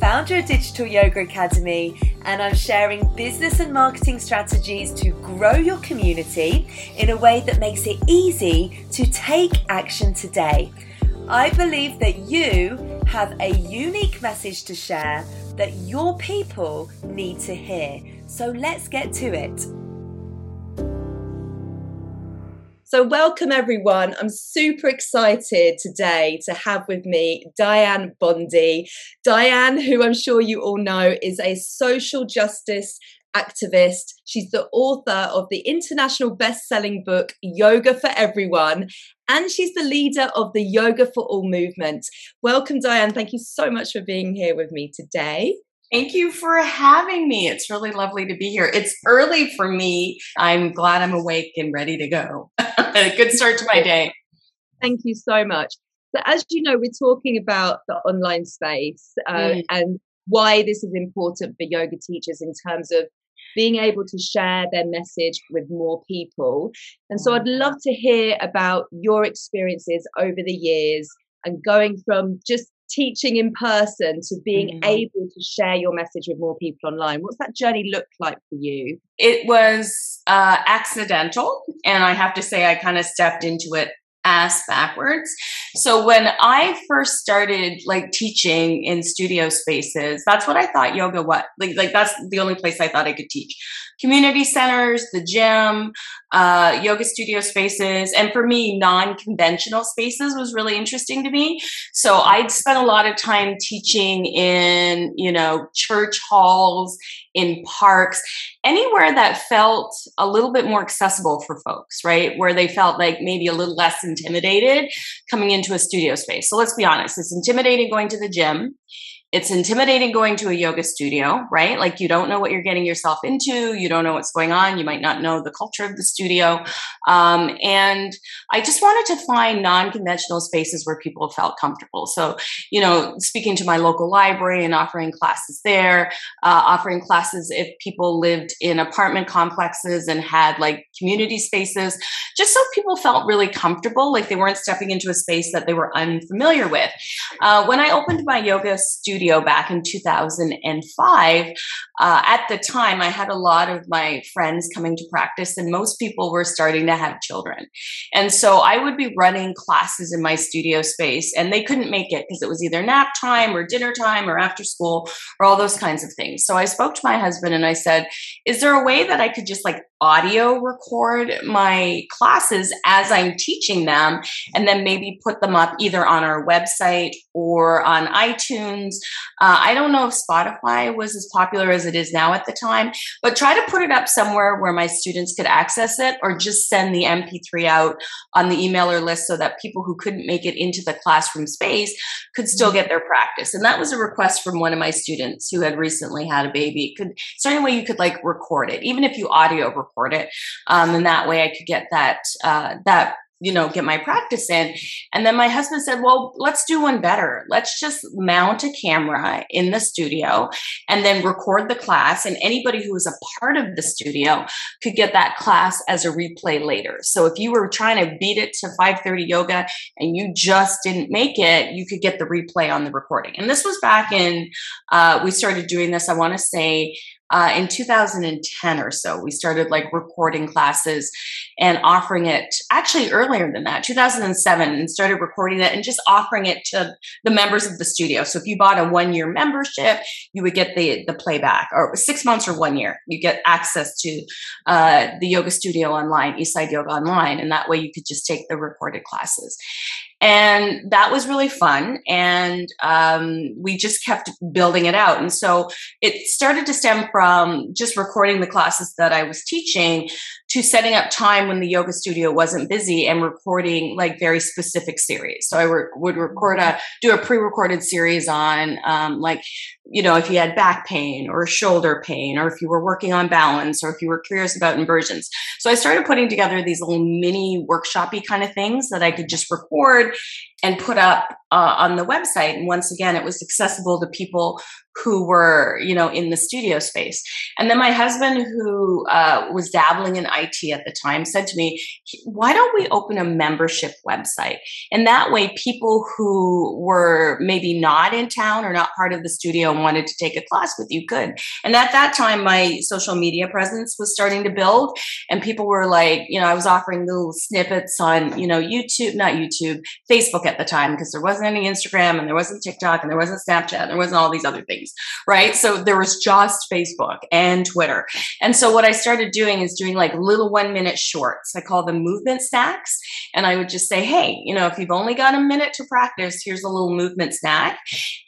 founder of Digital Yoga Academy, and I'm sharing business and marketing strategies to grow your community in a way that makes it easy to take action today. I believe that you have a unique message to share that your people need to hear. So let's get to it. So, welcome everyone. I'm super excited today to have with me Dianne Bondy. Dianne, who I'm sure you all know, is a social justice activist. She's the author of the international best selling book, Yoga for Everyone, and she's the leader of the Yoga for All movement. Welcome, Dianne. Thank you so much for being here with me today. Thank you for having me. It's really lovely to be here. It's early for me. I'm glad I'm awake and ready to go. Good start to my day. Thank you so much. So, as you know, we're talking about the online space uh, mm. and why this is important for yoga teachers in terms of being able to share their message with more people. And so I'd love to hear about your experiences over the years and going from just teaching in person to being mm-hmm. able to share your message with more people online. What's that journey look like for you? It was uh, accidental. And I have to say, I kind of stepped into it ass backwards. So when I first started like teaching in studio spaces, that's what I thought yoga was. Like, like that's the only place I thought I could teach. Community centers, the gym, uh, yoga studio spaces, and for me, non-conventional spaces was really interesting to me. So I'd spent a lot of time teaching in, you know, church halls, in parks, anywhere that felt a little bit more accessible for folks, right? Where they felt like maybe a little less intimidated coming into a studio space. So let's be honest, it's intimidating going to the gym. It's intimidating going to a yoga studio, right? Like you don't know what you're getting yourself into. You don't know what's going on. You might not know the culture of the studio. Um, and I just wanted to find non conventional spaces where people felt comfortable. So, you know, speaking to my local library and offering classes there, uh, offering classes if people lived in apartment complexes and had like community spaces, just so people felt really comfortable, like they weren't stepping into a space that they were unfamiliar with. Uh, when I opened my yoga studio, studio back in 2005, uh, at the time I had a lot of my friends coming to practice, and most people were starting to have children. And so I would be running classes in my studio space, and they couldn't make it because it was either nap time or dinner time or after school or all those kinds of things. So I spoke to my husband and I said, Is there a way that I could just like audio record my classes as I'm teaching them and then maybe put them up either on our website or on iTunes. Uh, I don't know if Spotify was as popular as it is now at the time, but try to put it up somewhere where my students could access it or just send the MP3 out on the emailer list so that people who couldn't make it into the classroom space could still mm-hmm. get their practice. And that was a request from one of my students who had recently had a baby. Could, is there any way you could like record it, even if you audio record record it. Um, and that way I could get that, uh, that you know, get my practice in. And then my husband said, well, let's do one better. Let's just mount a camera in the studio and then record the class. And anybody who was a part of the studio could get that class as a replay later. So if you were trying to beat it to 530 yoga and you just didn't make it, you could get the replay on the recording. And this was back in, uh, we started doing this, I want to say, uh, in 2010 or so, we started like recording classes and offering it actually earlier than that, 2007, and started recording it and just offering it to the members of the studio. So if you bought a one year membership, you would get the, the playback, or six months or one year, you get access to uh, the yoga studio online, Eastside Yoga Online. And that way you could just take the recorded classes. And that was really fun. And um, we just kept building it out. And so it started to stem from just recording the classes that I was teaching to setting up time when the yoga studio wasn't busy and recording like very specific series. So I re- would record a do a pre-recorded series on um, like you know if you had back pain or shoulder pain or if you were working on balance or if you were curious about inversions. So I started putting together these little mini workshopy kind of things that I could just record and put up uh, on the website. And once again, it was accessible to people who were, you know, in the studio space. And then my husband, who uh, was dabbling in IT at the time, said to me, "Why don't we open a membership website? And that way, people who were maybe not in town or not part of the studio and wanted to take a class with you could." And at that time, my social media presence was starting to build, and people were like, you know, I was offering little snippets on, you know, YouTube, not YouTube, Facebook at the time because there wasn't any Instagram and there wasn't TikTok and there wasn't Snapchat and there wasn't all these other things, right? So there was just Facebook and Twitter. And so what I started doing is doing like little one minute shorts. I call them movement snacks. And I would just say, hey, you know, if you've only got a minute to practice, here's a little movement snack.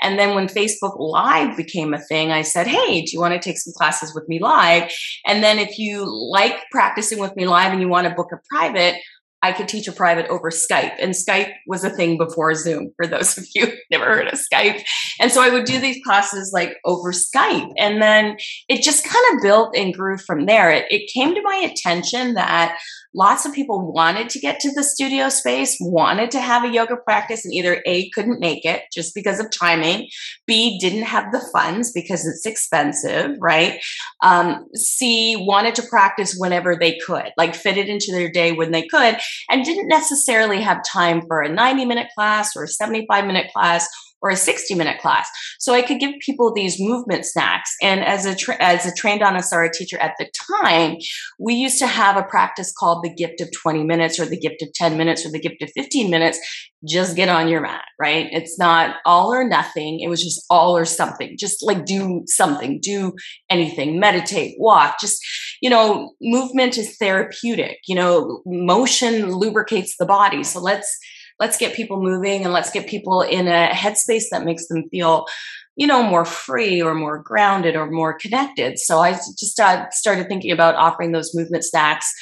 And then when Facebook Live became a thing, I said, hey, do you want to take some classes with me live? And then if you like practicing with me live and you want to book a private, I could teach a private over Skype. And Skype was a thing before Zoom, for those of you never heard of Skype. And so I would do these classes like over Skype. And then it just kind of built and grew from there. It, it came to my attention that lots of people wanted to get to the studio space, wanted to have a yoga practice, and either A, couldn't make it just because of timing, B, didn't have the funds because it's expensive, right? Um, C, wanted to practice whenever they could, like fit it into their day when they could, and didn't necessarily have time for a 90 minute class or a 75 minute class or a 60 minute class. So I could give people these movement snacks. And as a, tra- as a trained Anusara teacher at the time, we used to have a practice called the gift of 20 minutes or the gift of 10 minutes or the gift of 15 minutes. Just get on your mat, right? It's not all or nothing. It was just all or something. Just like do something, do anything, meditate, walk, just, you know, movement is therapeutic. You know, motion lubricates the body. So let's, let's get people moving and let's get people in a headspace that makes them feel you know more free or more grounded or more connected. So i just uh, started thinking about offering those movement snacks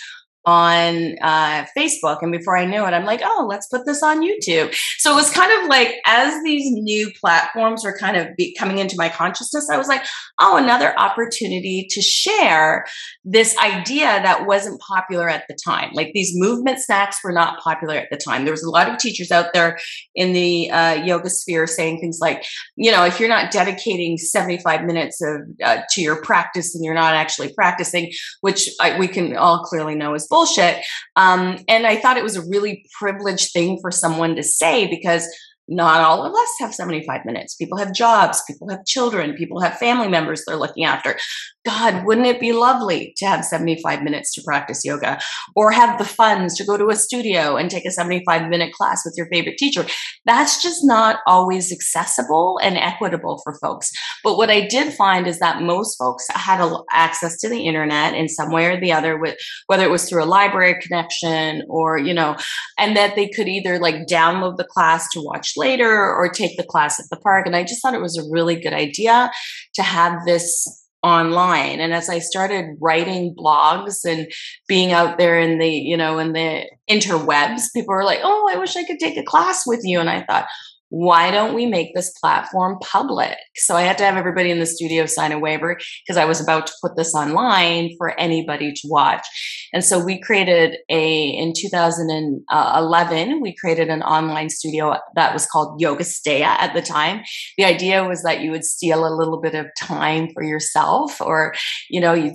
on uh, Facebook. And before I knew it, I'm like, oh, let's put this on YouTube. So it was kind of like as these new platforms were kind of be- coming into my consciousness, I was like, oh, another opportunity to share this idea that wasn't popular at the time. Like these movement snacks were not popular at the time. There was a lot of teachers out there in the uh, yoga sphere saying things like, you know, if you're not dedicating 75 minutes of uh, to your practice and you're not actually practicing, which I, we can all clearly know is bullshit. Um, and I thought it was a really privileged thing for someone to say because not all of us have 75 minutes. People have jobs, people have children, people have family members they're looking after. God, wouldn't it be lovely to have 75 minutes to practice yoga or have the funds to go to a studio and take a 75 minute class with your favorite teacher? That's just not always accessible and equitable for folks. But what I did find is that most folks had access to the internet in some way or the other, with whether it was through a library connection or, you know, and that they could either like download the class to watch later or take the class at the park. And I just thought it was a really good idea to have this online and as i started writing blogs and being out there in the you know in the interwebs people were like oh i wish i could take a class with you and i thought why don't we make this platform public? So I had to have everybody in the studio sign a waiver because I was about to put this online for anybody to watch. And so we created a, in 2011, we created an online studio that was called Yoga Staya at the time. The idea was that you would steal a little bit of time for yourself or, you know, you'd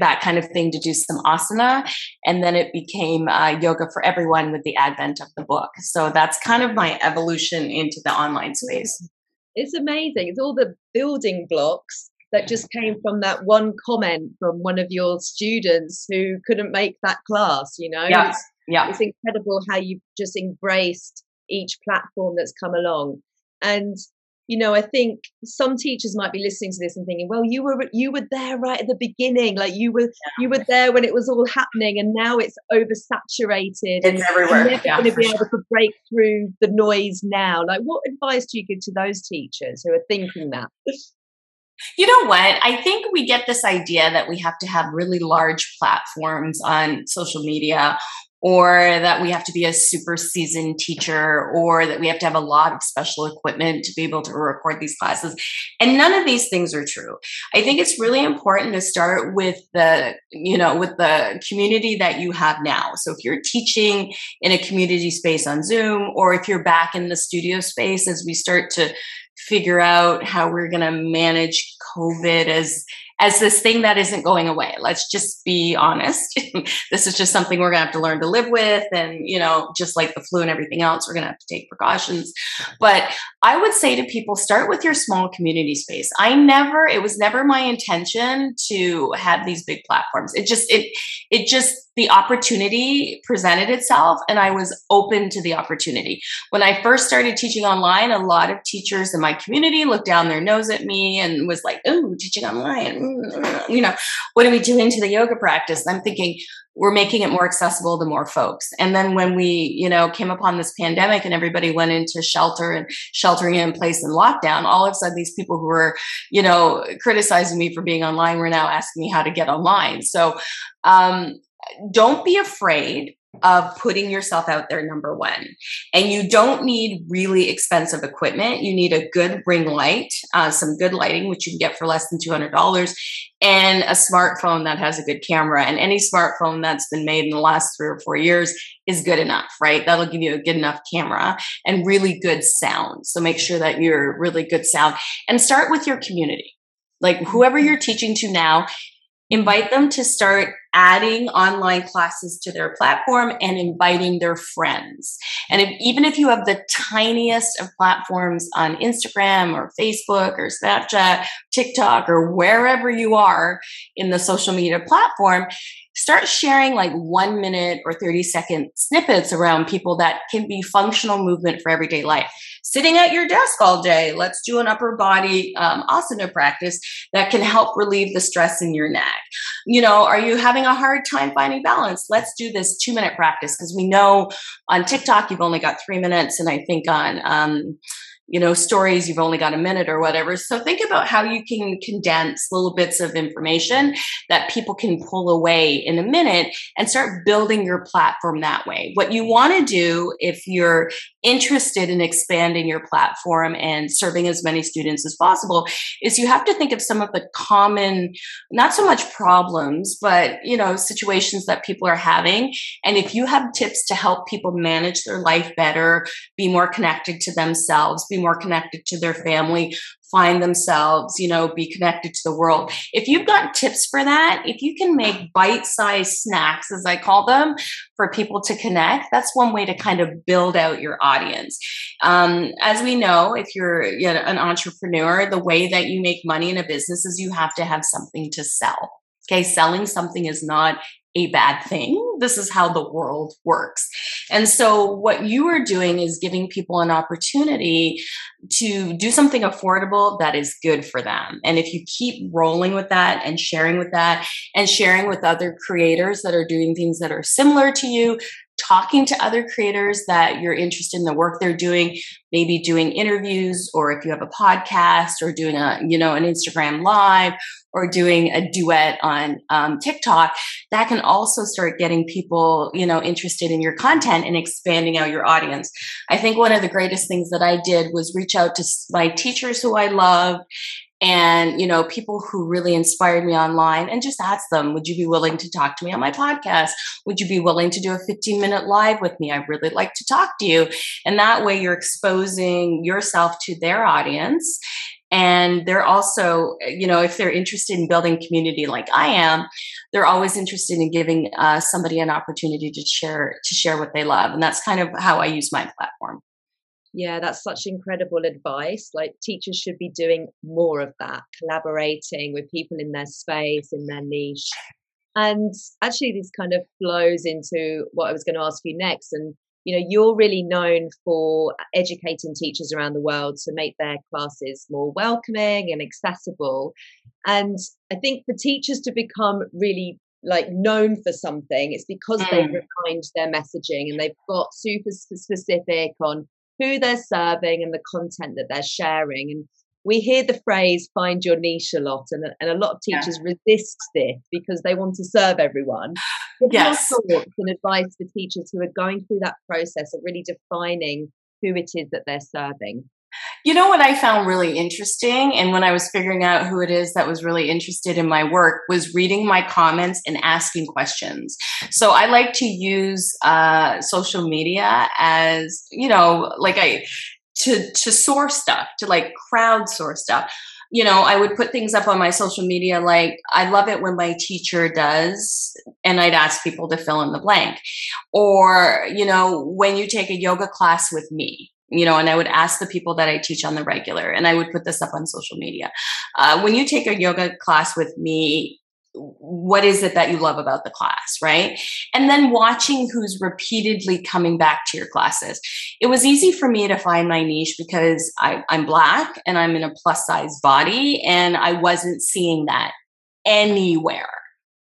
that kind of thing to do some asana. And then it became uh, yoga for everyone with the advent of the book. So that's kind of my evolution into the online space. It's amazing. It's all the building blocks that just came from that one comment from one of your students who couldn't make that class, you know? Yeah. It's, yeah. it's incredible how you've just embraced each platform that's come along. And you know i think some teachers might be listening to this and thinking well you were you were there right at the beginning. Like you were you were there when it was all happening and now it's oversaturated. It's everywhere. You're yeah, going to be sure. able to break through the noise now. Like what advice do you give to those teachers who are thinking that? You know what? I think we get this idea that we have to have really large platforms on social media or that we have to be a super seasoned teacher or that we have to have a lot of special equipment to be able to record these classes. And none of these things are true. I think it's really important to start with the you know with the community that you have now. So if you're teaching in a community space on zoom or if you're back in the studio space as we start to figure out how we're going to manage covid as as this thing that isn't going away. Let's just be honest. this is just something we're going to have to learn to live with. And, you know, just like the flu and everything else, we're going to have to take precautions. But I would say to people, start with your small community space. I never, it was never my intention to have these big platforms. It just, it, it just, the opportunity presented itself and I was open to the opportunity. When I first started teaching online, a lot of teachers in my community looked down their nose at me and was like, oh, teaching online you know, what are we doing to the yoga practice? And I'm thinking we're making it more accessible to more folks. And then when we, you know, came upon this pandemic and everybody went into shelter and sheltering in place and lockdown, all of a sudden these people who were, you know, criticizing me for being online were now asking me how to get online. So um, don't be afraid of putting yourself out there number one. And you don't need really expensive equipment. You need a good ring light uh, some good lighting which you can get for less than $200 and a smartphone that has a good camera. And any smartphone that's been made in the last three or four years is good enough right? That'll give you a good enough camera and really good sound. So make sure that you're really good sound. And start with your community. Like whoever you're teaching to now invite them to start adding online classes to their platform and inviting their friends. And if, even if you have the tiniest of platforms on Instagram or Facebook or Snapchat, TikTok, or wherever you are in the social media platform, start sharing like one minute or 30 second snippets around people that can be functional movement for everyday life. Sitting at your desk all day, let's do an upper body um, asana practice that can help relieve the stress in your neck. You know, are you having a hard time finding balance? Let's do this two minute practice because we know on TikTok you've only got three minutes, and I think on um, you know stories you've only got a minute or whatever. So think about how you can condense little bits of information that people can pull away in a minute and start building your platform that way. What you want to do if you're interested in expanding your platform and serving as many students as possible is you have to think of some of the common not so much problems but you know situations that people are having. And if you have tips to help people manage their life better be more connected to themselves be more connected to their family, find themselves, you know, be connected to the world. If you've got tips for that, if you can make bite sized snacks, as I call them, for people to connect, that's one way to kind of build out your audience. Um, as we know, if you're you know, an entrepreneur, the way that you make money in a business is you have to have something to sell. Okay, selling something is not a bad thing. This is how the world works. And so, what you are doing is giving people an opportunity to do something affordable that is good for them. And if you keep rolling with that and sharing with that and sharing with other creators that are doing things that are similar to you, talking to other creators that you're interested in the work they're doing maybe doing interviews or if you have a podcast or doing a you know an instagram live or doing a duet on um, tiktok that can also start getting people you know interested in your content and expanding out your audience. I think one of the greatest things that i did was reach out to my teachers who i love and you know people who really inspired me online and just ask them would you be willing to talk to me on my podcast? Would you be willing to do a 15 minute live with me? I'd really like to talk to you. And that way you're exposing yourself to their audience and they're also you know if they're interested in building community like i am they're always interested in giving uh, somebody an opportunity to share to share what they love and that's kind of how i use my platform yeah, that's such incredible advice. Like teachers should be doing more of that, collaborating with people in their space, in their niche. And actually, this kind of flows into what I was going to ask you next. And you know you're really known for educating teachers around the world to make their classes more welcoming and accessible and i think for teachers to become really like known for something it's because mm. they've refined their messaging and they've got super specific on who they're serving and the content that they're sharing and we hear the phrase find your niche a lot and, and a lot of teachers yeah. resist this because they want to serve everyone what yes. thoughts and advice for teachers who are going through that process of really defining who it is that they're serving you know what I found really interesting, and when I was figuring out who it is that was really interested in my work, was reading my comments and asking questions. So I like to use uh, social media as you know, like I to to source stuff, to like crowdsource stuff. You know, I would put things up on my social media like I love it when my teacher does, and I'd ask people to fill in the blank, or you know, when you take a yoga class with me you know, and I would ask the people that I teach on the regular, and I would put this up on social media. Uh, when you take a yoga class with me, what is it that you love about the class, right? And then watching who's repeatedly coming back to your classes. It was easy for me to find my niche because I, I'm black and I'm in a plus size body, and I wasn't seeing that anywhere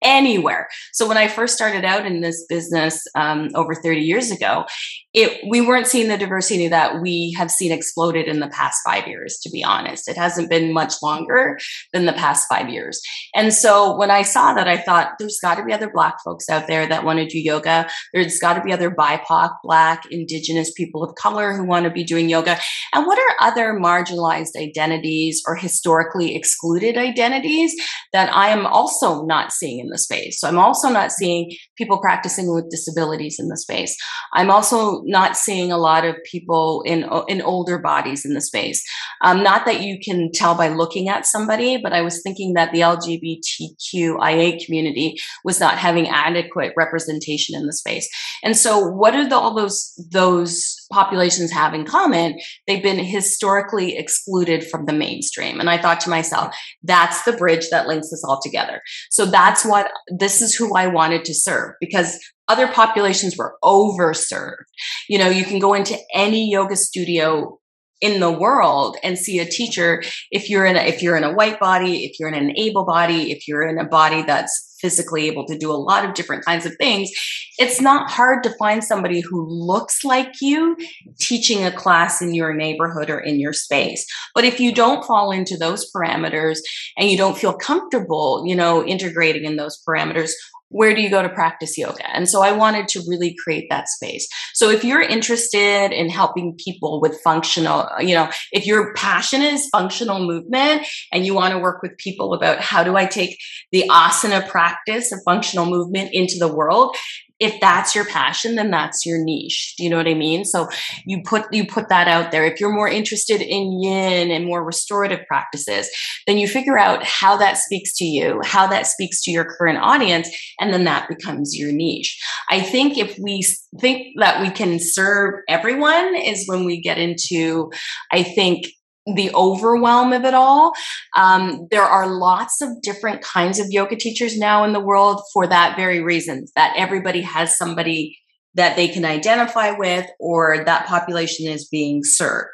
anywhere. So when I first started out in this business um, over 30 years ago, it we weren't seeing the diversity that we have seen exploded in the past five years. To be honest, it hasn't been much longer than the past five years. And so when I saw that, I thought there's got to be other Black folks out there that want to do yoga. There's got to be other BIPOC, Black, Indigenous people of color who want to be doing yoga. And what are other marginalized identities or historically excluded identities that I am also not seeing in the space. So I'm also not seeing people practicing with disabilities in the space. I'm also not seeing a lot of people in in older bodies in the space. Um, not that you can tell by looking at somebody, but I was thinking that the LGBTQIA community was not having adequate representation in the space. And so, what are the, all those those populations have in common? They've been historically excluded from the mainstream. And I thought to myself, that's the bridge that links us all together. So that's what this is who I wanted to serve because other populations were overserved. You know, you can go into any yoga studio in the world and see a teacher if you're in a, if you're in a white body if you're in an able body if you're in a body that's physically able to do a lot of different kinds of things it's not hard to find somebody who looks like you teaching a class in your neighborhood or in your space. But if you don't fall into those parameters and you don't feel comfortable you know integrating in those parameters where do you go to practice yoga? And so I wanted to really create that space. So if you're interested in helping people with functional, you know, if your passion is functional movement and you want to work with people about how do I take the asana practice of functional movement into the world, if that's your passion then that's your niche. Do you know what i mean? So you put you put that out there. If you're more interested in yin and more restorative practices then you figure out how that speaks to you how that speaks to your current audience and then that becomes your niche. I think if we think that we can serve everyone is when we get into i think the overwhelm of it all. Um, there are lots of different kinds of yoga teachers now in the world for that very reason that everybody has somebody that they can identify with or that population is being served.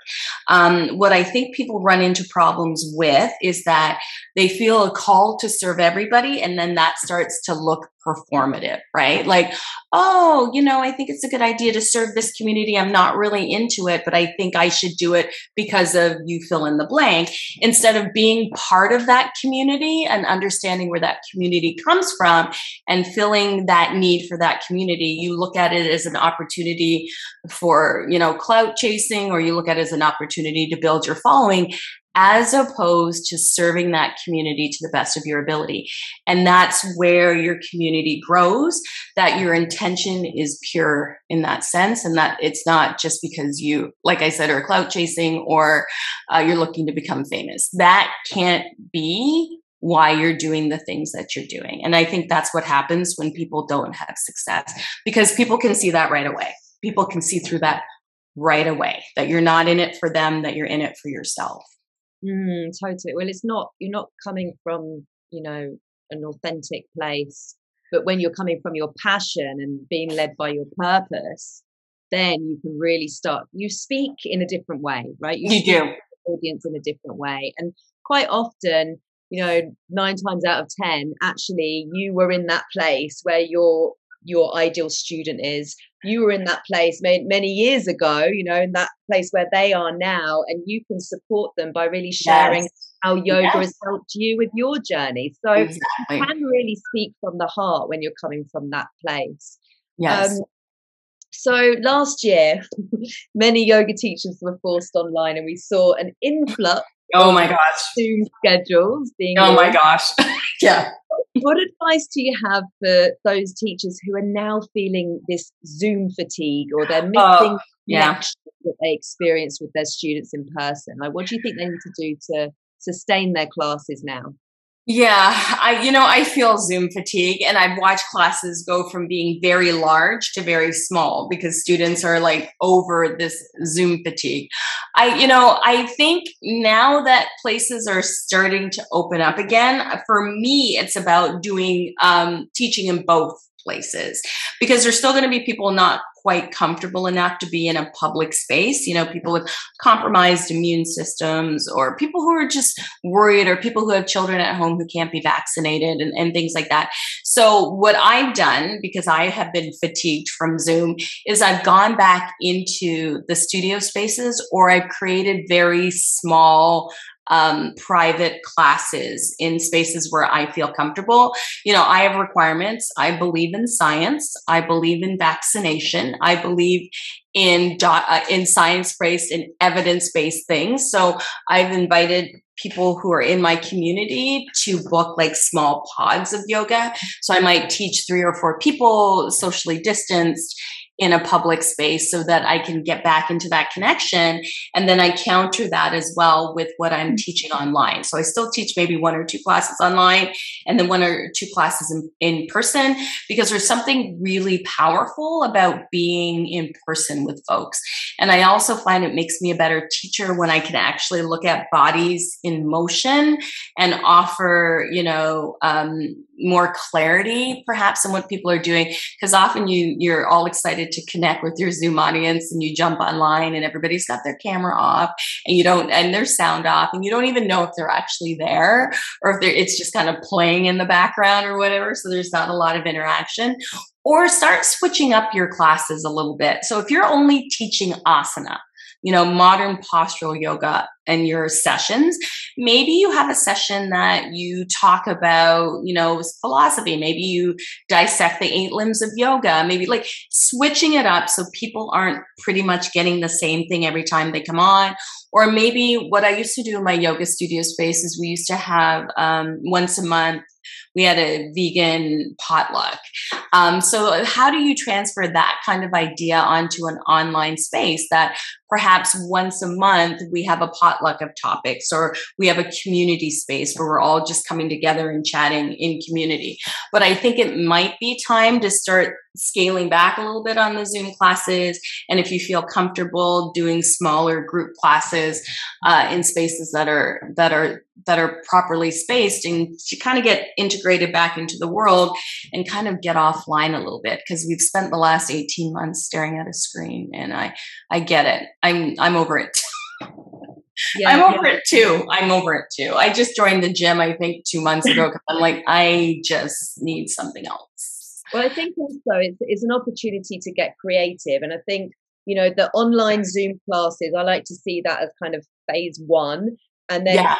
Um, what I think people run into problems with is that they feel a call to serve everybody and then that starts to look performative, right? Like, oh, you know, I think it's a good idea to serve this community. I'm not really into it, but I think I should do it because of you fill in the blank. Instead of being part of that community and understanding where that community comes from and filling that need for that community, you look at it as an opportunity for, you know, clout chasing, or you look at it as an opportunity to build your following as opposed to serving that community to the best of your ability. And that's where your community grows, that your intention is pure in that sense, and that it's not just because you, like I said, are clout chasing or uh, you're looking to become famous. That can't be why you're doing the things that you're doing. And I think that's what happens when people don't have success because people can see that right away. People can see through that right away that you're not in it for them, that you're in it for yourself. Mm, totally. Well, it's not, you're not coming from, you know, an authentic place, but when you're coming from your passion and being led by your purpose, then you can really start you speak in a different way right you, you do audience in a different way and quite often you know nine times out of ten actually you were in that place where your your ideal student is you were in that place many, many years ago you know in that place where they are now and you can support them by really sharing yes. how yoga yes. has helped you with your journey so exactly. you can really speak from the heart when you're coming from that place yes um, so last year, many yoga teachers were forced online, and we saw an influx. Oh my gosh! Zoom schedules being. Oh my gosh! yeah. What advice do you have for those teachers who are now feeling this Zoom fatigue, or they're oh, missing uh, yeah. that they experienced with their students in person? Like, what do you think they need to do to sustain their classes now? Yeah, I you know I feel Zoom fatigue and I've watched classes go from being very large to very small because students are like over this Zoom fatigue. I you know I think now that places are starting to open up again, for me it's about doing um, teaching in both places because there's still going to be people not quite comfortable enough to be in a public space. You know, people with compromised immune systems or people who are just worried or people who have children at home who can't be vaccinated and, and things like that. So, what I've done, because I have been fatigued from Zoom, is I've gone back into the studio spaces or I've created very small um, private classes in spaces where I feel comfortable. You know, I have requirements. I believe in science. I believe in vaccination. I believe in uh, in science based and evidence based things. So I've invited people who are in my community to book like small pods of yoga. So I might teach three or four people socially distanced in a public space so that I can get back into that connection. And then I counter that as well with what I'm mm. teaching online. So I still teach maybe one or two classes online and then one or two classes in, in person because there's something really powerful about being in person with folks. And I also find it makes me a better teacher when I can actually look at bodies in motion and offer, you know, um, more clarity perhaps in what people are doing because often you you're all excited to connect with your zoom audience and you jump online and everybody's got their camera off and you don't and their sound off and you don't even know if they're actually there or if they're it's just kind of playing in the background or whatever so there's not a lot of interaction. Or start switching up your classes a little bit. So if you're only teaching asana you know, modern postural yoga and your sessions. Maybe you have a session that you talk about, you know, philosophy. Maybe you dissect the eight limbs of yoga. Maybe like switching it up so people aren't pretty much getting the same thing every time they come on. Or maybe what I used to do in my yoga studio space is we used to have um, once a month we had a vegan potluck. Um, so, how do you transfer that kind of idea onto an online space that perhaps once a month we have a potluck of topics or we have a community space where we're all just coming together and chatting in community? But I think it might be time to start scaling back a little bit on the Zoom classes. And if you feel comfortable doing smaller group classes uh, in spaces that are that are that are properly spaced and to kind of get integrated back into the world and kind of get offline a little bit because we've spent the last 18 months staring at a screen and I I get it. I'm I'm over it. Yeah, I'm over yeah. it too. I'm over it too. I just joined the gym, I think, two months ago I'm like, I just need something else. Well, I think also it's, it's an opportunity to get creative. And I think, you know, the online Zoom classes, I like to see that as kind of phase one. And then yeah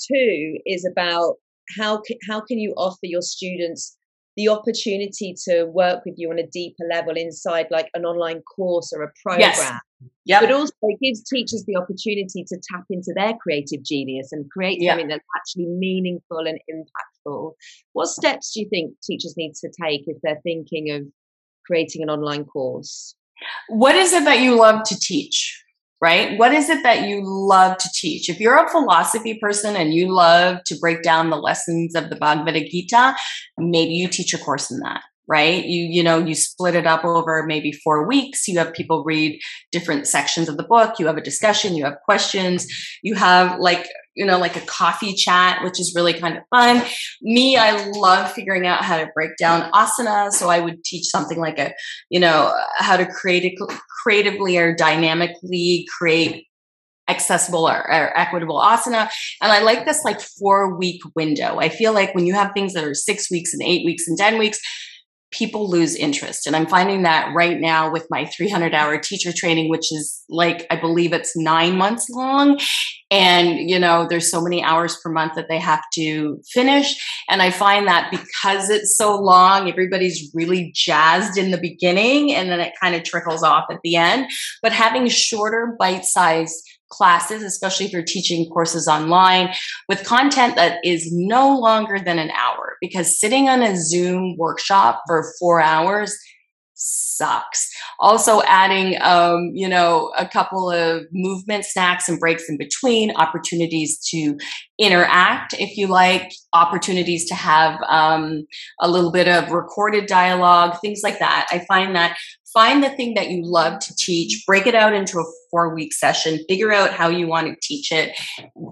two is about how can, how can you offer your students the opportunity to work with you on a deeper level inside like an online course or a program yes. Yep. but also it gives teachers the opportunity to tap into their creative genius and create yep. something that's actually meaningful and impactful what steps do you think teachers need to take if they're thinking of creating an online course what is it that you love to teach right? What is it that you love to teach? If you're a philosophy person and you love to break down the lessons of the Bhagavad Gita, maybe you teach a course in that right? You you know you split it up over maybe 4 weeks. You have people read different sections of the book. You have a discussion. You have questions. You have like you know, like a coffee chat, which is really kind of fun. Me, I love figuring out how to break down asana. So I would teach something like a, you know, how to create creatively or dynamically create accessible or, or, equitable asana. And I like this like four week window. I feel like when you have things that are six weeks and eight weeks and 10 weeks, people lose interest. And I'm finding that right now with my 300 hour teacher training, which is like, I believe it's nine months long. And, you know, there's so many hours per month that they have to finish. And I find that because it's so long, everybody's really jazzed in the beginning and then it kind of trickles off at the end. But having shorter bite sized classes, especially if you're teaching courses online with content that is no longer than an hour because sitting on a Zoom workshop for four hours sucks. Also adding, um, you know, a couple of movement snacks and breaks in between, opportunities to interact, if you like, opportunities to have um, a little bit of recorded dialogue, things like that. I find that find the thing that you love to teach, break it out into a four week session, figure out how you want to teach it,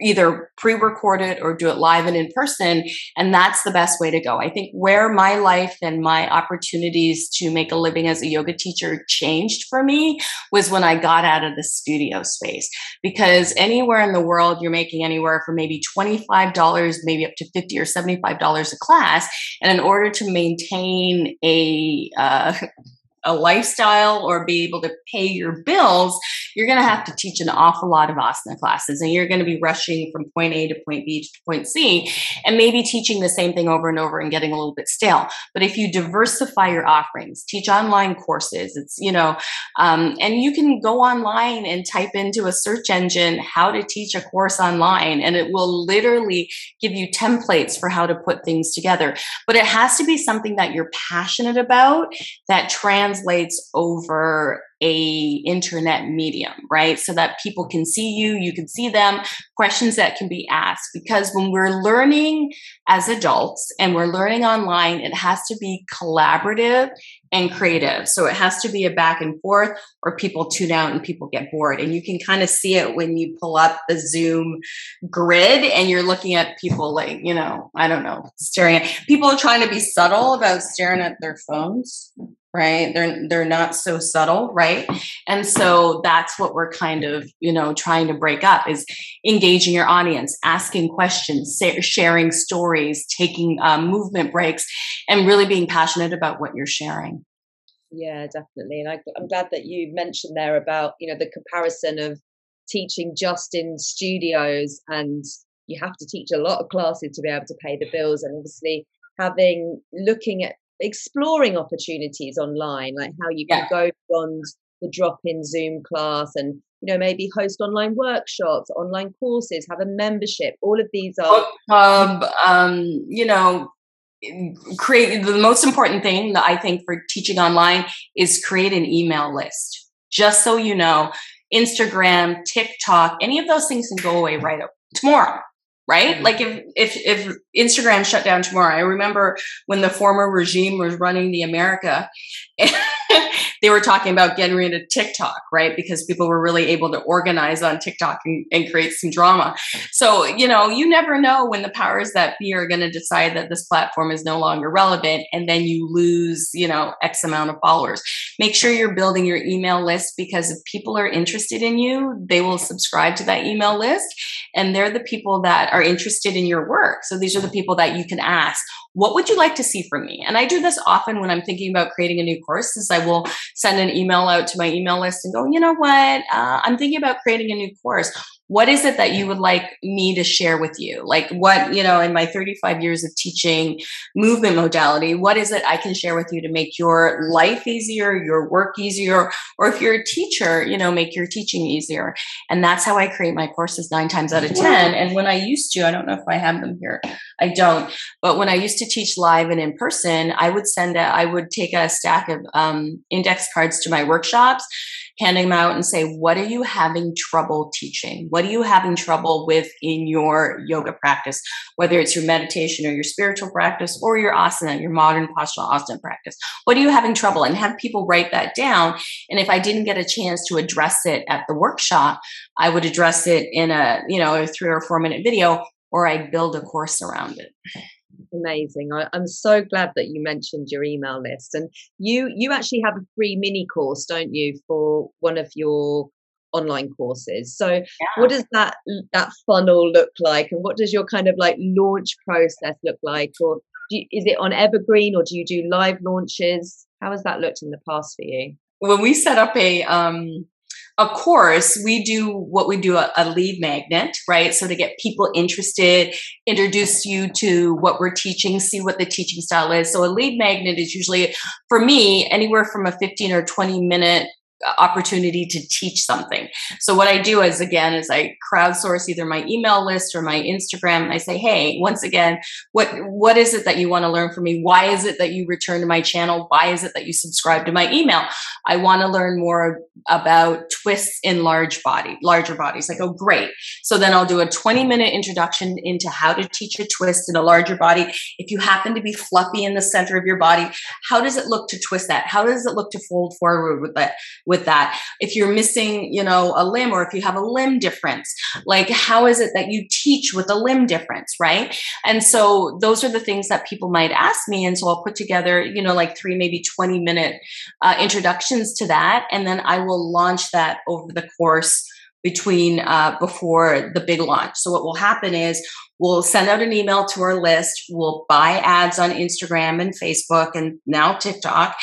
either pre record it or do it live and in person. And that's the best way to go. I think where my life and my opportunities to make a living as a yoga teacher changed for me was when I got out of the studio space. Because anywhere in the world, you're making anywhere from maybe $25, maybe up to 50 or $75 a class. And in order to maintain a, uh, a lifestyle or be able to pay your bills, you're going to have to teach an awful lot of asana classes and you're going to be rushing from point A to point B to point C and maybe teaching the same thing over and over and getting a little bit stale. But if you diversify your offerings, teach online courses, it's, you know, um, and you can go online and type into a search engine how to teach a course online and it will literally give you templates for how to put things together. But it has to be something that you're passionate about that translates over a internet medium right? So that people can see you you can see them questions that can be asked. Because when we're learning as adults and we're learning online it has to be collaborative and creative. So it has to be a back and forth or people tune out and people get bored. And you can kind of see it when you pull up the zoom grid and you're looking at people like you know i don't know staring at people are trying to be subtle about staring at their phones right? They're they're not so subtle right? And so that's what we're kind of you know trying to break up is engaging your audience asking questions sharing stories taking um, movement breaks and really being passionate about what you're sharing. Yeah definitely. And I, i'm glad that you mentioned there about you know the comparison of teaching just in studios and you have to teach a lot of classes to be able to pay the bills. And obviously having looking at exploring opportunities online, like how you can yeah. go beyond the drop in Zoom class and you know maybe host online workshops, online courses, have a membership. All of these are club. Um, you know, create the most important thing that I think for teaching online is create an email list. Just so you know, Instagram, TikTok, any of those things can go away right tomorrow right mm-hmm. like if if if instagram shut down tomorrow i remember when the former regime was running the america they were talking about getting rid of TikTok, right? Because people were really able to organize on TikTok and, and create some drama. So, you know, you never know when the powers that be are going to decide that this platform is no longer relevant and then you lose, you know, X amount of followers. Make sure you're building your email list because if people are interested in you, they will subscribe to that email list and they're the people that are interested in your work. So these are the people that you can ask what would you like to see from me? And I do this often when I'm thinking about creating a new course is I will send an email out to my email list and go, you know what? Uh, I'm thinking about creating a new course. What is it that you would like me to share with you? Like what you know in my 35 years of teaching movement modality what is it i can share with you to make your life easier your work easier or if you're a teacher you know make your teaching easier? And that's how i create my courses nine times out of ten. And when i used to i don't know if i have them here I don't. But when I used to teach live and in person, I would send a, I would take a stack of um, index cards to my workshops, hand them out and say, what are you having trouble teaching? What are you having trouble with in your yoga practice? Whether it's your meditation or your spiritual practice or your asana, your modern postural asana practice. What are you having trouble? And have people write that down. And if I didn't get a chance to address it at the workshop, I would address it in a, you know, a three or four minute video or I'd build a course around it. Amazing. I, am so glad that you mentioned your email list. And you you actually have a free mini course, don't you, for one of your online courses. So yeah. what does that that funnel look like and what does your kind of like launch process look like or you, is it on evergreen or do you do live launches? How has that looked in the past for you? When we set up a um of course, we do what we do a, a, lead magnet, right? So to get people interested, introduce you to what we're teaching, see what the teaching style is. So a lead magnet is usually, for me, anywhere from a 15 or 20 minute opportunity to teach something. So what I do is again is I crowdsource either my email list or my Instagram and I say, "Hey, once again, what what is it that you want to learn from me? Why is it that you return to my channel? Why is it that you subscribe to my email? I want to learn more about twists in large body, larger bodies." I go, oh, "Great." So then I'll do a 20-minute introduction into how to teach a twist in a larger body. If you happen to be fluffy in the center of your body, how does it look to twist that? How does it look to fold forward with that? with that if you're missing you know a limb or if you have a limb difference like how is it that you teach with a limb difference right and so those are the things that people might ask me and so i'll put together you know like three maybe 20 minute uh, introductions to that and then i will launch that over the course between uh, before the big launch. So what will happen is we'll send out an email to our list. We'll buy ads on Instagram and Facebook and now TikTok,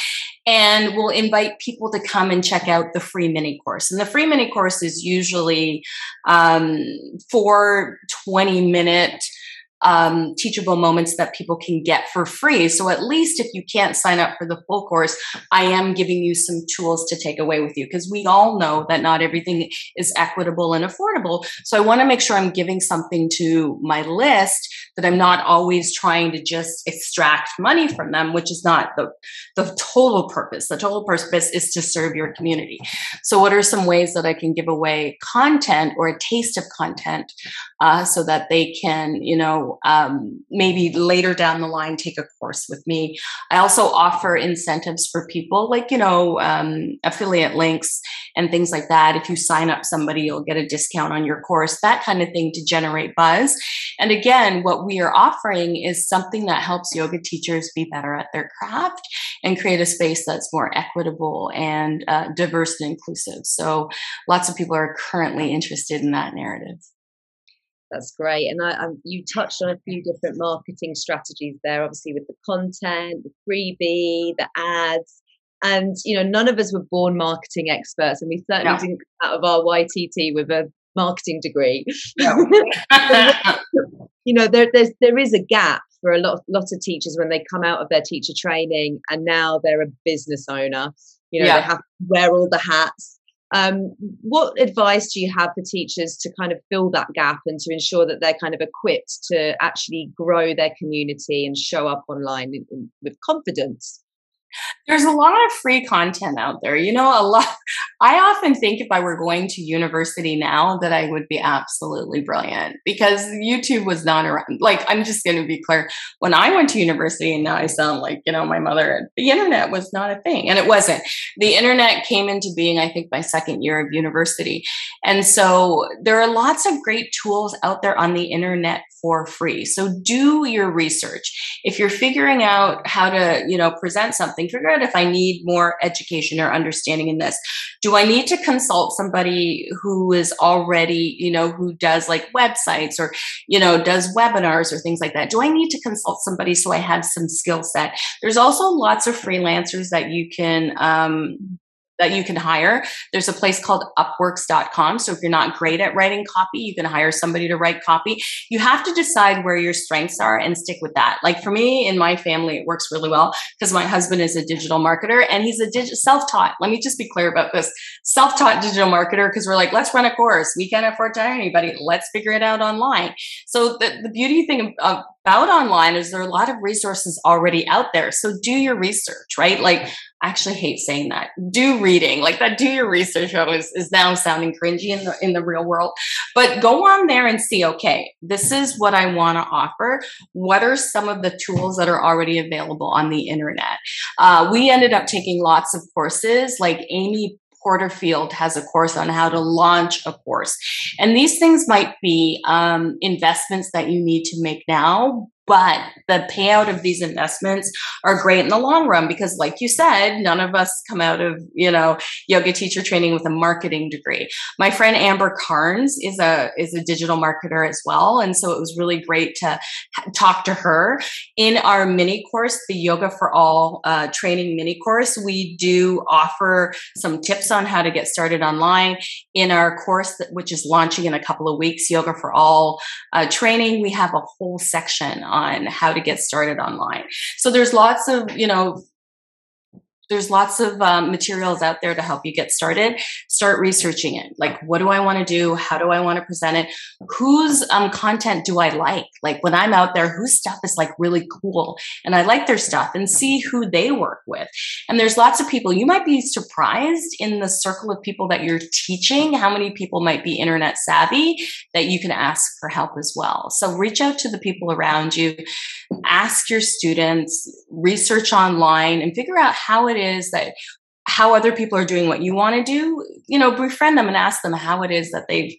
and we'll invite people to come and check out the free mini course. And the free mini course is usually um, four 20 minute um, teachable moments that people can get for free. So at least if you can't sign up for the full course, I am giving you some tools to take away with you because we all know that not everything is equitable and affordable. So I want to make sure I'm giving something to my list that I'm not always trying to just extract money from them, which is not the, the total purpose. The total purpose is to serve your community. So what are some ways that I can give away content or a taste of content uh, so that they can, you know, um, maybe later down the line take a course with me. I also offer incentives for people, like, you know, um, affiliate links and things like that. If you sign up somebody, you'll get a discount on your course, that kind of thing to generate buzz. And again, what we are offering is something that helps yoga teachers be better at their craft and create a space that's more equitable and uh, diverse and inclusive. So lots of people are currently interested in that narrative. That's great. And I, um, you touched on a few different marketing strategies there, obviously with the content, the freebie, the ads. And, you know, none of us were born marketing experts, and we certainly no. didn't come out of our YTT with a marketing degree. No. you know, there, there's, there is a gap for a lot, lot of teachers when they come out of their teacher training and now they're a business owner. You know, yeah. they have to wear all the hats um, what advice do you have for teachers to kind of fill that gap and to ensure that they're kind of equipped to actually grow their community and show up online with confidence? There's a lot of free content out there. You know, a lot. I often think if I were going to university now that I would be absolutely brilliant because YouTube was not around. Like, I'm just going to be clear. When I went to university, and now I sound like, you know, my mother, the internet was not a thing. And it wasn't. The internet came into being, I think, my second year of university. And so there are lots of great tools out there on the internet for free. So do your research. If you're figuring out how to, you know, present something, figure out if I need more education or understanding in this. Do I need to consult somebody who is already, you know, who does like websites or, you know, does webinars or things like that? Do I need to consult somebody so I have some skill set? There's also lots of freelancers that you can um, that you can hire. There's a place called upworks.com. So if you're not great at writing copy, you can hire somebody to write copy. You have to decide where your strengths are and stick with that. Like for me in my family, it works really well because my husband is a digital marketer and he's a dig- self-taught. Let me just be clear about this. Self-taught digital marketer because we're like, let's run a course. We can't afford to hire anybody. Let's figure it out online. So the, the beauty thing about online is there are a lot of resources already out there. So do your research, right? Like I actually hate saying that. Do reading, like that. Do your research is, is now sounding cringy in the in the real world. But go on there and see. Okay, this is what I want to offer. What are some of the tools that are already available on the internet? Uh, we ended up taking lots of courses. Like Amy Porterfield has a course on how to launch a course. And these things might be um, investments that you need to make now, but the payout of these investments are great in the long run because like you said none of us come out of you know yoga teacher training with a marketing degree. My friend Amber Karnes is a is a digital marketer as well. And so it was really great to talk to her. In our mini course the yoga for all uh, training mini course we do offer some tips on how to get started online. In our course that, which is launching in a couple of weeks yoga for all uh, training we have a whole section on on how to get started online. So there's lots of, you know, there's lots of um, materials out there to help you get started. Start researching it. Like what do i want to do? How do i want to present it? Whose um, content do i like? Like when i'm out there whose stuff is like really cool? And i like their stuff and see who they work with. And there's lots of people. You might be surprised in the circle of people that you're teaching how many people might be internet savvy that you can ask for help as well. So reach out to the people around you. Ask your students. Research online and figure out how it is that how other people are doing what you want to do, you know, befriend them and ask them how it is that they've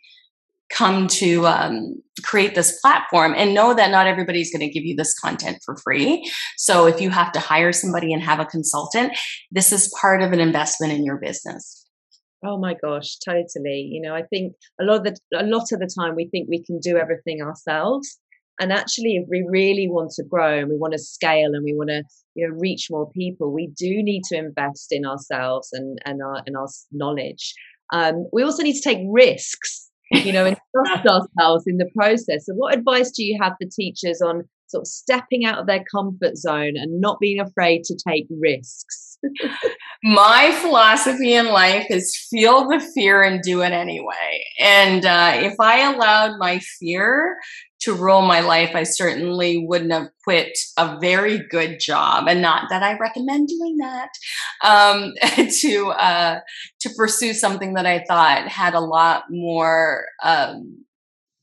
come to um, create this platform and know that not everybody's going to give you this content for free. So if you have to hire somebody and have a consultant, this is part of an investment in your business. Oh my gosh, totally. You know, I think a lot of the a lot of the time we think we can do everything ourselves and actually, if we really want to grow and we want to scale and we want to, you know, reach more people, we do need to invest in ourselves and and our and our knowledge. Um, we also need to take risks, you know, and trust ourselves in the process. So, what advice do you have for teachers on sort of stepping out of their comfort zone and not being afraid to take risks? My philosophy in life is feel the fear and do it anyway. And uh, if I allowed my fear to rule my life, I certainly wouldn't have quit a very good job, and not that I recommend doing that. Um, to uh, to pursue something that I thought had a lot more. Um,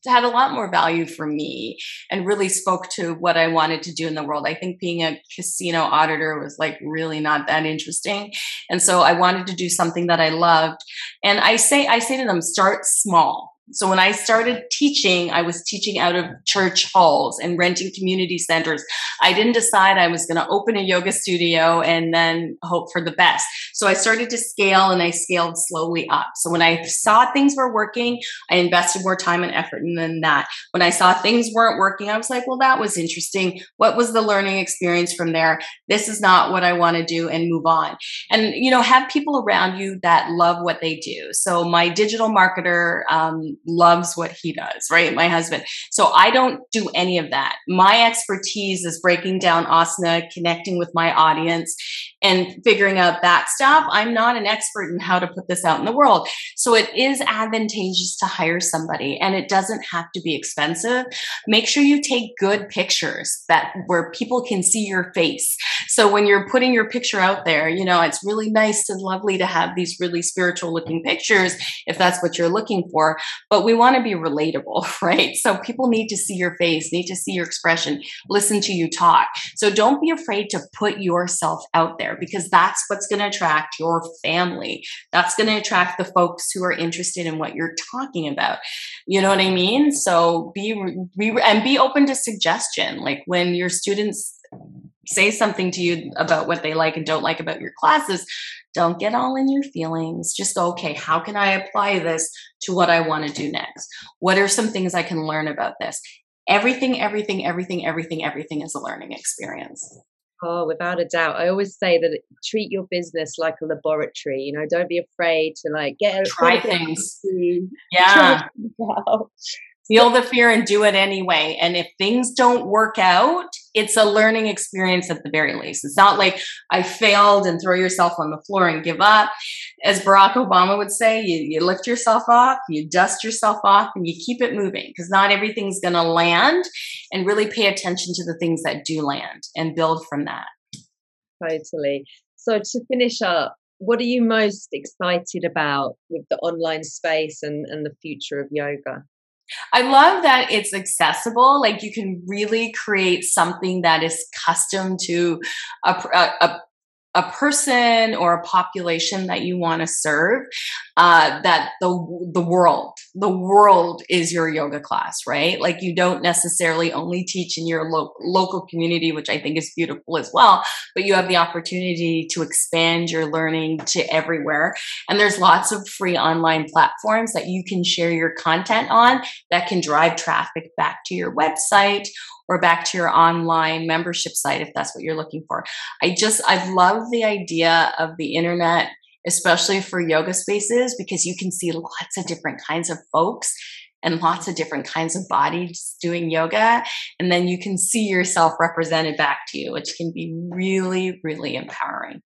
had a lot more value for me and really spoke to what I wanted to do in the world. I think being a casino auditor was like really not that interesting. And so I wanted to do something that I loved. And I say I say to them start small so when I started teaching, I was teaching out of church halls and renting community centers. I didn't decide I was going to open a yoga studio and then hope for the best. So I started to scale and I scaled slowly up. So when I saw things were working, I invested more time and effort in that. When I saw things weren't working, I was like, well, that was interesting. What was the learning experience from there? This is not what I want to do and move on. And, you know, have people around you that love what they do. So my digital marketer, um, loves what he does, right? My husband. So I don't do any of that. My expertise is breaking down asana, connecting with my audience, and figuring out that stuff. I'm not an expert in how to put this out in the world. So it is advantageous to hire somebody and it doesn't have to be expensive. Make sure you take good pictures that where people can see your face. So when you're putting your picture out there, you know, it's really nice and lovely to have these really spiritual looking pictures if that's what you're looking for. But we want to be relatable, right? So people need to see your face, need to see your expression, listen to you talk. So don't be afraid to put yourself out there because that's what's going to attract your family. That's going to attract the folks who are interested in what you're talking about. You know what I mean? So be, be and be open to suggestion. Like when your students say something to you about what they like and don't like about your classes, don't get all in your feelings. Just go, okay, how can I apply this to what I want to do next? What are some things I can learn about this? Everything, everything, everything, everything, everything is a learning experience. Oh, without a doubt. I always say that treat your business like a laboratory. You know, don't be afraid to like get try things. Yeah. Try feel the fear and do it anyway. And if things don't work out, it's a learning experience at the very least. It's not like I failed and throw yourself on the floor and give up. As Barack Obama would say, you, you lift yourself off, you dust yourself off, and you keep it moving because not everything's going to land. And really pay attention to the things that do land and build from that. Totally. So to finish up, what are you most excited about with the online space and, and the future of yoga? I love that it's accessible. Like you can really create something that is custom to a, a, a person or a population that you want to serve uh, that the the world the world is your yoga class right? Like you don't necessarily only teach in your lo- local community which i think is beautiful as well but you have the opportunity to expand your learning to everywhere. And there's lots of free online platforms that you can share your content on that can drive traffic back to your website or back to your online membership site if that's what you're looking for. I just, I love the idea of the internet, especially for yoga spaces, because you can see lots of different kinds of folks and lots of different kinds of bodies doing yoga. And then you can see yourself represented back to you, which can be really, really empowering.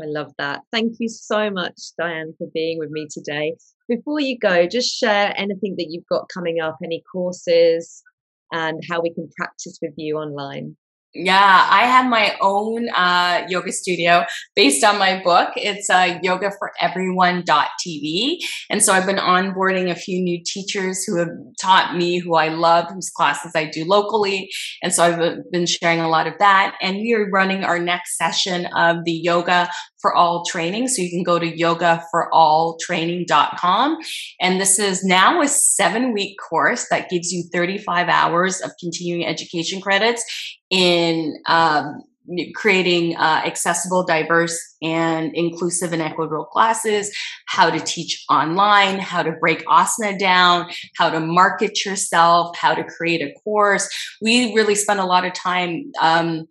I love that. Thank you so much, Dianne, for being with me today. Before you go, just share anything that you've got coming up, any courses, and how we can practice with you online. Yeah, I have my own uh, yoga studio based on my book. It's uh, yogaforeveryone.tv. And so I've been onboarding a few new teachers who have taught me, who I love, whose classes I do locally. And so I've uh, been sharing a lot of that. And we are running our next session of the Yoga for All training. So you can go to yogaforalltraining.com. And this is now a seven week course that gives you 35 hours of continuing education credits in um, creating uh, accessible, diverse, and inclusive and equitable classes, how to teach online, how to break asana down, how to market yourself, how to create a course. We really spend a lot of time um,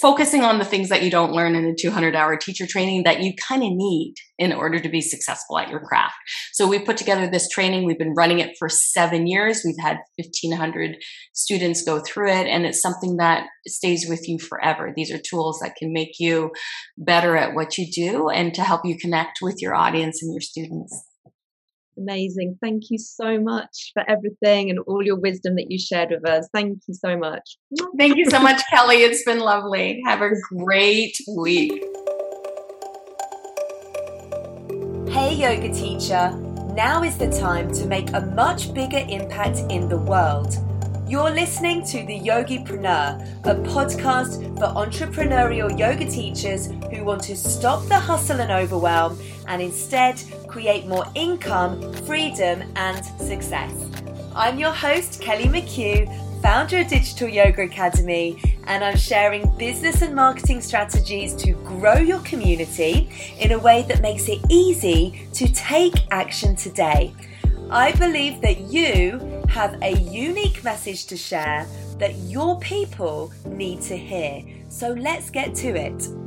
focusing on the things that you don't learn in a 200 hour teacher training that you kind of need in order to be successful at your craft. So we put together this training. We've been running it for seven years. We've had 1500 students go through it and it's something that stays with you forever. These are tools that can make you better at what you do and to help you connect with your audience and your students. Amazing. Thank you so much for everything and all your wisdom that you shared with us. Thank you so much. Thank you so much, Kelly. It's been lovely. Have a great week. Hey, yoga teacher. Now is the time to make a much bigger impact in the world. You're listening to The Yogipreneur, a podcast for entrepreneurial yoga teachers who want to stop the hustle and overwhelm and instead create more income, freedom, and success. I'm your host, Kelly McHugh, founder of Digital Yoga Academy, and I'm sharing business and marketing strategies to grow your community in a way that makes it easy to take action today. I believe that you have a unique message to share that your people need to hear. So let's get to it.